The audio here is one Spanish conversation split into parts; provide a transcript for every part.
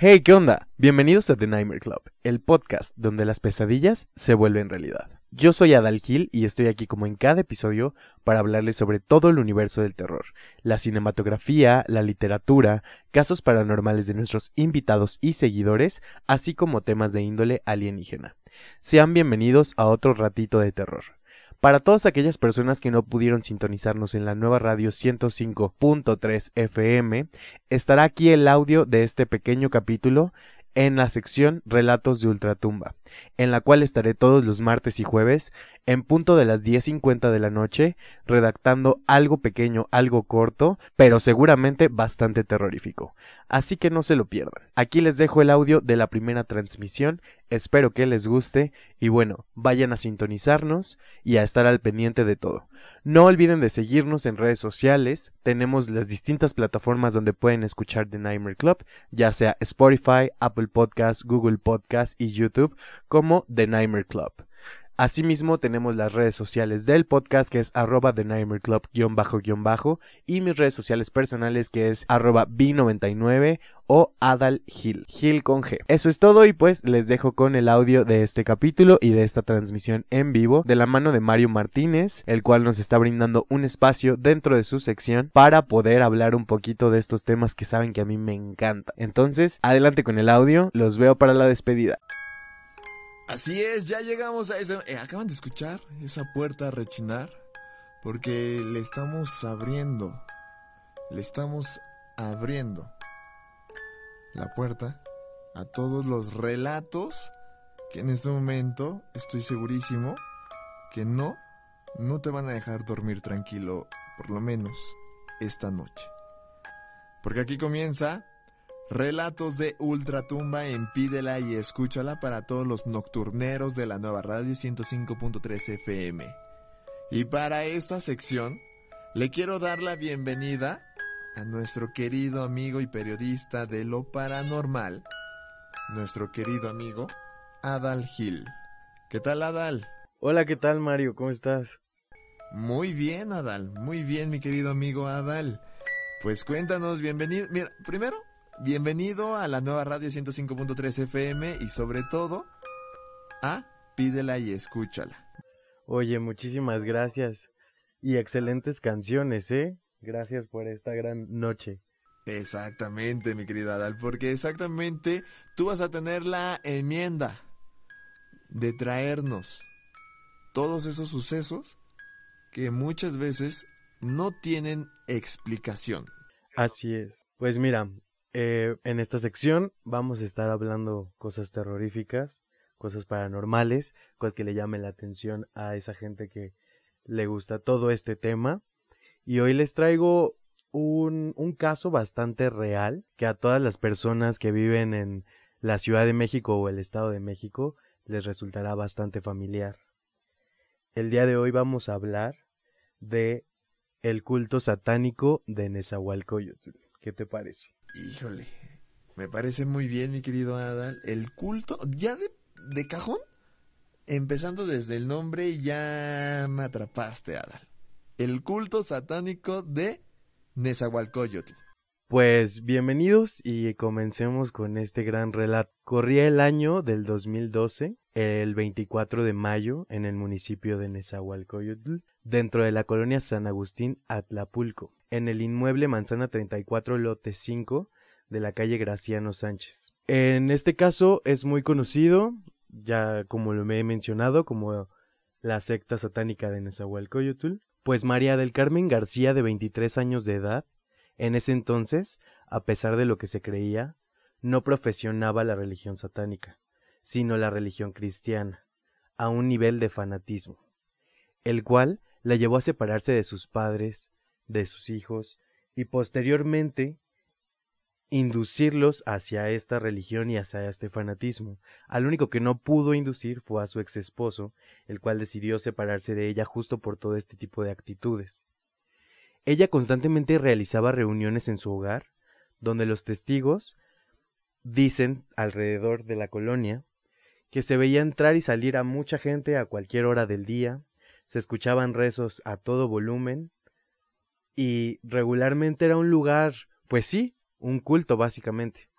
Hey, ¿qué onda? Bienvenidos a The Nightmare Club, el podcast donde las pesadillas se vuelven realidad. Yo soy Adal Gil y estoy aquí como en cada episodio para hablarles sobre todo el universo del terror, la cinematografía, la literatura, casos paranormales de nuestros invitados y seguidores, así como temas de índole alienígena. Sean bienvenidos a otro ratito de terror. Para todas aquellas personas que no pudieron sintonizarnos en la nueva radio 105.3 FM, estará aquí el audio de este pequeño capítulo en la sección Relatos de Ultratumba, en la cual estaré todos los martes y jueves, en punto de las 10.50 de la noche, redactando algo pequeño, algo corto, pero seguramente bastante terrorífico. Así que no se lo pierdan. Aquí les dejo el audio de la primera transmisión, espero que les guste y bueno, vayan a sintonizarnos y a estar al pendiente de todo. No olviden de seguirnos en redes sociales. Tenemos las distintas plataformas donde pueden escuchar The Nightmare Club, ya sea Spotify, Apple Podcasts, Google Podcasts y YouTube, como The Nightmare Club. Asimismo, tenemos las redes sociales del podcast que es arroba The Nightmare Club guion bajo guion bajo y mis redes sociales personales que es arroba B99 o Adal Gil, Gil con G. Eso es todo y pues les dejo con el audio de este capítulo y de esta transmisión en vivo de la mano de Mario Martínez, el cual nos está brindando un espacio dentro de su sección para poder hablar un poquito de estos temas que saben que a mí me encanta. Entonces, adelante con el audio, los veo para la despedida. Así es, ya llegamos a ese... eh, Acaban de escuchar esa puerta rechinar porque le estamos abriendo, le estamos abriendo la puerta a todos los relatos que en este momento estoy segurísimo que no, no te van a dejar dormir tranquilo, por lo menos esta noche. Porque aquí comienza Relatos de Ultratumba en Pídela y escúchala para todos los nocturneros de la nueva radio 105.3 FM. Y para esta sección, le quiero dar la bienvenida a nuestro querido amigo y periodista de lo paranormal, nuestro querido amigo Adal Gil. ¿Qué tal, Adal? Hola, ¿qué tal Mario? ¿Cómo estás? Muy bien, Adal, muy bien, mi querido amigo Adal. Pues cuéntanos, bienvenido. Mira, primero, bienvenido a la nueva radio 105.3 FM y sobre todo a Pídela y escúchala. Oye, muchísimas gracias. Y excelentes canciones, ¿eh? Gracias por esta gran noche. Exactamente, mi querida Adal, porque exactamente tú vas a tener la enmienda de traernos todos esos sucesos que muchas veces no tienen explicación. Así es. Pues mira, eh, en esta sección vamos a estar hablando cosas terroríficas, cosas paranormales, cosas que le llamen la atención a esa gente que le gusta todo este tema. Y hoy les traigo un, un caso bastante real que a todas las personas que viven en la Ciudad de México o el Estado de México les resultará bastante familiar. El día de hoy vamos a hablar de el culto satánico de Nezahualcóyotl. ¿Qué te parece? Híjole, me parece muy bien, mi querido Adal. El culto, ya de, cajón, empezando desde el nombre, ya me atrapaste, Adal. El culto satánico de Nezahualcóyotl. Pues bienvenidos y comencemos con este gran relato. Corría el año del 2012, el 24 de mayo, en el municipio de Nezahualcóyotl, dentro de la colonia San Agustín, Atlapulco, en el inmueble Manzana 34, lote 5, de la calle Graciano Sánchez. En este caso es muy conocido, ya como lo me he mencionado, como la secta satánica de Nezahualcóyotl, pues María del Carmen García, de 23 años de edad, en ese entonces, a pesar de lo que se creía, no profesionaba la religión satánica, sino la religión cristiana, a un nivel de fanatismo, el cual la llevó a separarse de sus padres, de sus hijos, y posteriormente inducirlos hacia esta religión y hacia este fanatismo. Al único que no pudo inducir fue a su ex esposo, el cual decidió separarse de ella justo por todo este tipo de actitudes. Ella constantemente realizaba reuniones en su hogar, donde los testigos dicen alrededor de la colonia que se veía entrar y salir a mucha gente a cualquier hora del día, se escuchaban rezos a todo volumen, y regularmente era un lugar, pues sí, un culto básicamente.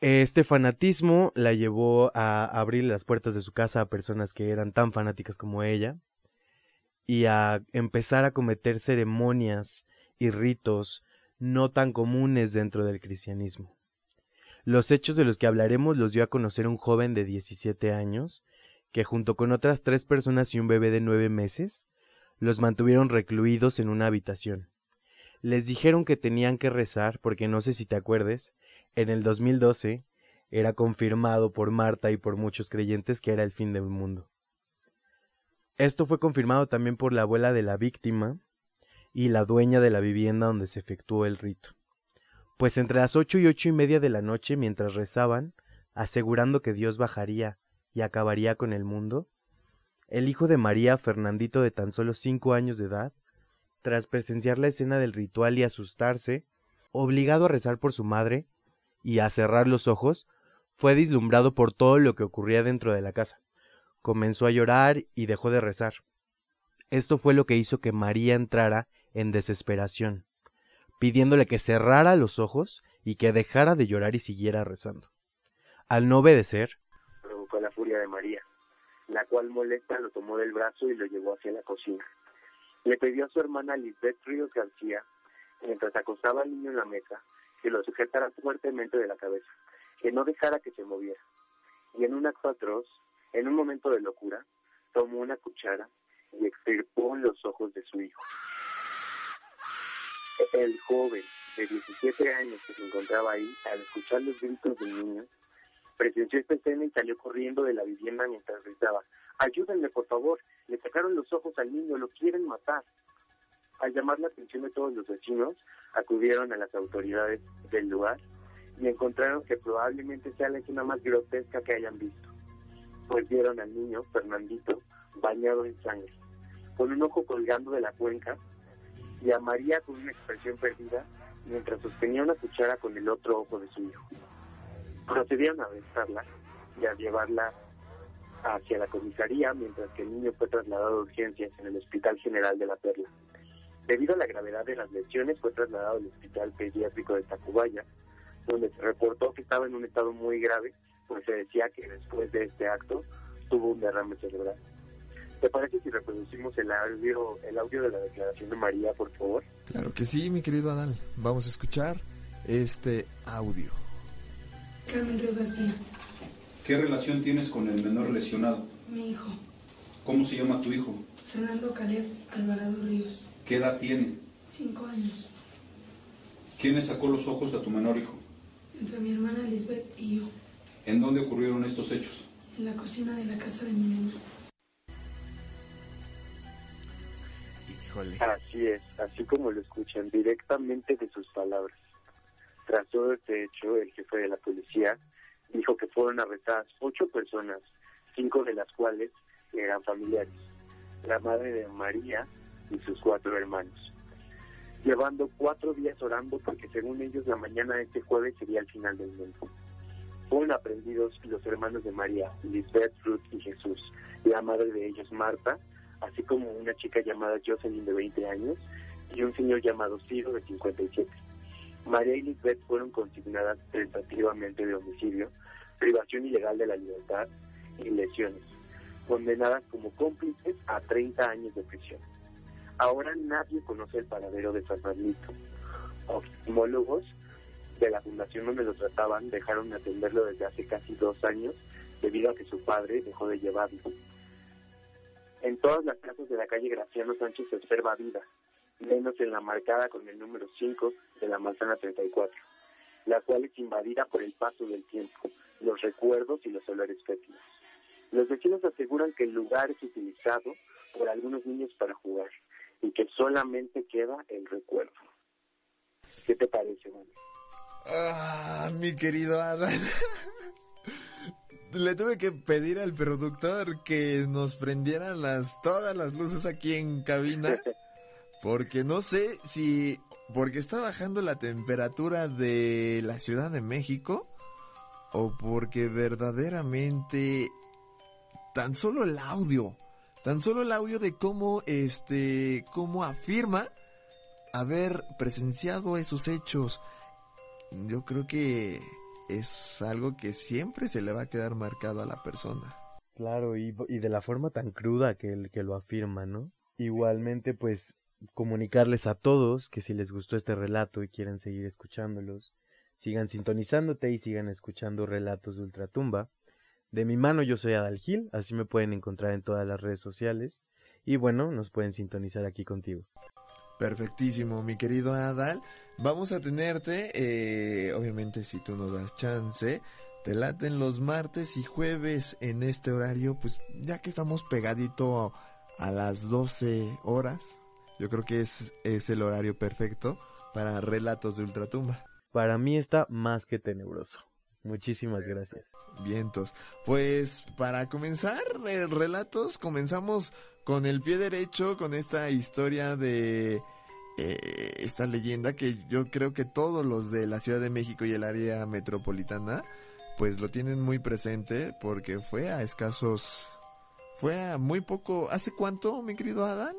Este fanatismo la llevó a abrir las puertas de su casa a personas que eran tan fanáticas como ella y a empezar a cometer ceremonias y ritos no tan comunes dentro del cristianismo. Los hechos de los que hablaremos los dio a conocer un joven de 17 años, que junto con otras tres personas y un bebé de nueve meses, los mantuvieron recluidos en una habitación. Les dijeron que tenían que rezar porque no sé si te acuerdes, en el 2012 era confirmado por Marta y por muchos creyentes que era el fin del mundo. Esto fue confirmado también por la abuela de la víctima y la dueña de la vivienda donde se efectuó el rito. Pues entre las ocho y ocho y media de la noche, mientras rezaban, asegurando que Dios bajaría y acabaría con el mundo, el hijo de María, Fernandito de tan solo cinco años de edad, tras presenciar la escena del ritual y asustarse, obligado a rezar por su madre y a cerrar los ojos, fue deslumbrado por todo lo que ocurría dentro de la casa comenzó a llorar y dejó de rezar. Esto fue lo que hizo que María entrara en desesperación, pidiéndole que cerrara los ojos y que dejara de llorar y siguiera rezando. Al no obedecer, provocó la furia de María, la cual molesta lo tomó del brazo y lo llevó hacia la cocina. Le pidió a su hermana Lisbeth Ríos García, mientras acostaba al niño en la mesa, que lo sujetara fuertemente de la cabeza, que no dejara que se moviera. Y en un acto atroz, en un momento de locura, tomó una cuchara y extirpó los ojos de su hijo. El joven de 17 años que se encontraba ahí, al escuchar los gritos del niño, presenció esta escena y salió corriendo de la vivienda mientras gritaba, ayúdenme por favor, le sacaron los ojos al niño, lo quieren matar. Al llamar la atención de todos los vecinos, acudieron a las autoridades del lugar y encontraron que probablemente sea la escena más grotesca que hayan visto pues vieron al niño, Fernandito, bañado en sangre, con un ojo colgando de la cuenca, y a María con una expresión perdida mientras sostenía una cuchara con el otro ojo de su hijo. Procedieron a besarla y a llevarla hacia la comisaría mientras que el niño fue trasladado a urgencias en el Hospital General de la Perla. Debido a la gravedad de las lesiones fue trasladado al Hospital Pediátrico de Tacubaya, donde se reportó que estaba en un estado muy grave pues se decía que después de este acto tuvo un derrame cerebral. ¿Te parece si reproducimos el audio, el audio de la declaración de María, por favor? Claro que sí, mi querido Adal. Vamos a escuchar este audio. Carmen Ríos García. ¿Qué relación tienes con el menor lesionado? Mi hijo. ¿Cómo se llama tu hijo? Fernando Caleb Alvarado Ríos. ¿Qué edad tiene? Cinco años. ¿Quién le sacó los ojos a tu menor hijo? Entre mi hermana Lisbeth y yo. ¿En dónde ocurrieron estos hechos? En la cocina de la casa de mi mamá. Híjole. Así es, así como lo escuchan, directamente de sus palabras. Tras todo este hecho, el jefe de la policía dijo que fueron arrestadas ocho personas, cinco de las cuales eran familiares, la madre de María y sus cuatro hermanos, llevando cuatro días orando porque según ellos la mañana de este jueves sería el final del mundo. Fueron aprendidos los hermanos de María, Lisbeth, Ruth y Jesús, la madre de ellos, Marta, así como una chica llamada Jocelyn de 20 años y un señor llamado Ciro de 57. María y Lisbeth fueron consignadas tentativamente de homicidio, privación ilegal de la libertad y lesiones, condenadas como cómplices a 30 años de prisión. Ahora nadie conoce el paradero de Fernandito. Oftalmólogos de la fundación donde lo trataban dejaron de atenderlo desde hace casi dos años debido a que su padre dejó de llevarlo. En todas las casas de la calle Graciano Sánchez se observa vida, menos en la marcada con el número 5 de la manzana 34, la cual es invadida por el paso del tiempo, los recuerdos y los olores fétidos. Los vecinos aseguran que el lugar es utilizado por algunos niños para jugar y que solamente queda el recuerdo. ¿Qué te parece, mami? Ah, mi querido Adam. Le tuve que pedir al productor que nos prendieran las todas las luces aquí en cabina. Porque no sé si. Porque está bajando la temperatura de la Ciudad de México. o porque verdaderamente tan solo el audio, tan solo el audio de cómo este cómo afirma haber presenciado esos hechos. Yo creo que es algo que siempre se le va a quedar marcado a la persona. Claro, y, de la forma tan cruda que, el, que lo afirma, ¿no? Igualmente, pues, comunicarles a todos que si les gustó este relato y quieren seguir escuchándolos, sigan sintonizándote y sigan escuchando relatos de Ultratumba. De mi mano yo soy Adal Gil, así me pueden encontrar en todas las redes sociales y bueno, nos pueden sintonizar aquí contigo. Perfectísimo, mi querido Adal. Vamos a tenerte, eh, obviamente si tú nos das chance, te laten los martes y jueves en este horario, pues ya que estamos pegadito a las 12 horas, yo creo que es, es el horario perfecto para relatos de Ultratumba. Para mí está más que tenebroso. Muchísimas gracias. Vientos. Pues para comenzar eh, relatos, comenzamos con el pie derecho, con esta historia de eh, esta leyenda que yo creo que todos los de la Ciudad de México y el área metropolitana pues lo tienen muy presente porque fue a escasos, fue a muy poco, ¿hace cuánto mi querido Adán?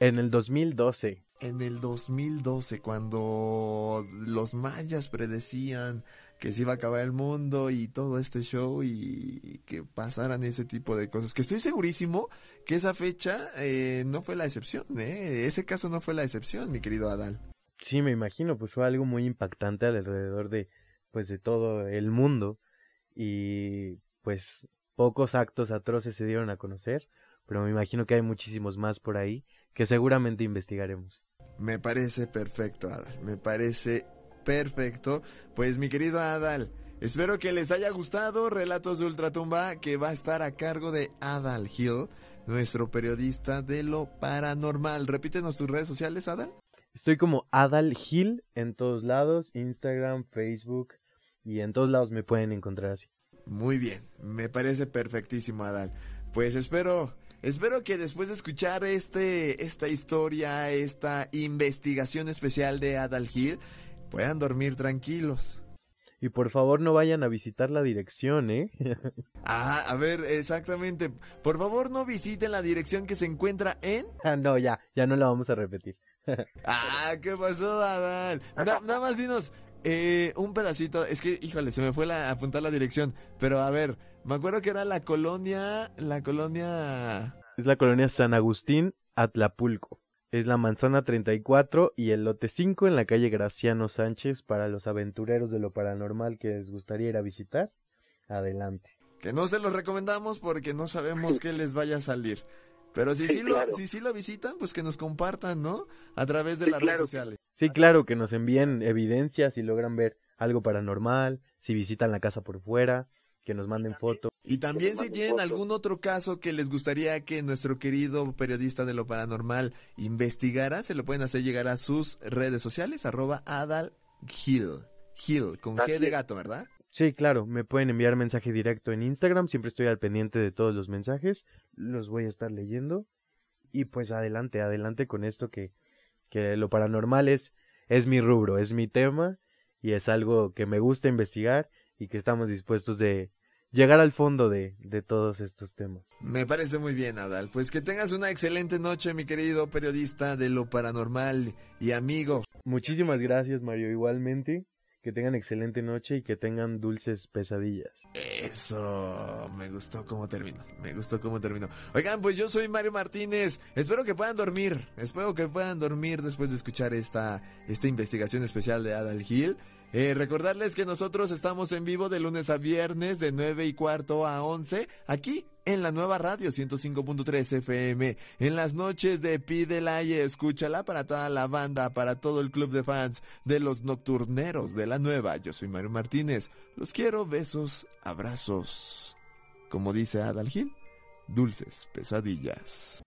En el 2012. En el 2012, cuando los mayas predecían que se iba a acabar el mundo y todo este show y que pasaran ese tipo de cosas. Que estoy segurísimo que esa fecha eh, no fue la excepción, ¿eh? Ese caso no fue la excepción, mi querido Adal. Sí, me imagino, pues fue algo muy impactante alrededor de, pues de todo el mundo y pues pocos actos atroces se dieron a conocer, pero me imagino que hay muchísimos más por ahí que seguramente investigaremos. Me parece perfecto, Adal. Me parece perfecto. Pues mi querido Adal, espero que les haya gustado Relatos de Ultratumba, que va a estar a cargo de Adal Hill, nuestro periodista de lo paranormal. Repítenos tus redes sociales, Adal. Estoy como Adal Hill en todos lados, Instagram, Facebook y en todos lados me pueden encontrar así. Muy bien, me parece perfectísimo, Adal. Pues espero Espero que después de escuchar este, esta historia, esta investigación especial de Adal Hill, puedan dormir tranquilos. Y por favor no vayan a visitar la dirección, ¿eh? ah, a ver, exactamente. Por favor no visiten la dirección que se encuentra en... Ah, no, ya, ya no la vamos a repetir. ah, ¿qué pasó, Adal? nada más dinos, eh, un pedacito, es que, híjole, se me fue a apuntar la dirección, pero a ver, me acuerdo que era la colonia, la colonia... Es la colonia San Agustín, Atlapulco. Es la manzana 34 y el lote 5 en la calle Graciano Sánchez para los aventureros de lo paranormal que les gustaría ir a visitar. Adelante. Que no se los recomendamos porque no sabemos qué les vaya a salir. Pero si sí, lo, si sí lo visitan, pues que nos compartan, ¿no? A través de las redes sociales. Sí, claro, que nos envíen evidencias si logran ver algo paranormal, si visitan la casa por fuera, que nos manden fotos. Y también si tienen algún otro caso que les gustaría que nuestro querido periodista de lo paranormal investigara, se lo pueden hacer llegar a sus redes sociales, arroba Adal Hill. Hill, con G de gato, ¿verdad? Sí, claro, me pueden enviar mensaje directo en Instagram, siempre estoy al pendiente de todos los mensajes, los voy a estar leyendo. Y pues adelante, adelante con esto que, que lo paranormal es, es mi rubro, es mi tema y es algo que me gusta investigar y que estamos dispuestos de llegar al fondo de, de todos estos temas. Me parece muy bien, Adal. Pues que tengas una excelente noche, mi querido periodista de lo paranormal y amigo. Muchísimas gracias, Mario, igualmente. Que tengan excelente noche y que tengan dulces pesadillas. Eso, me gustó cómo terminó. Me gustó cómo terminó. Oigan, pues yo soy Mario Martínez. Espero que puedan dormir. Espero que puedan dormir después de escuchar esta, esta investigación especial de Adal Hill. Eh, recordarles que nosotros estamos en vivo de lunes a viernes de 9 y cuarto a 11 aquí en la nueva radio 105.3 FM. En las noches de Pídela y escúchala para toda la banda, para todo el club de fans de los nocturneros de la nueva. Yo soy Mario Martínez. Los quiero, besos, abrazos. Como dice Adal Gil, dulces pesadillas.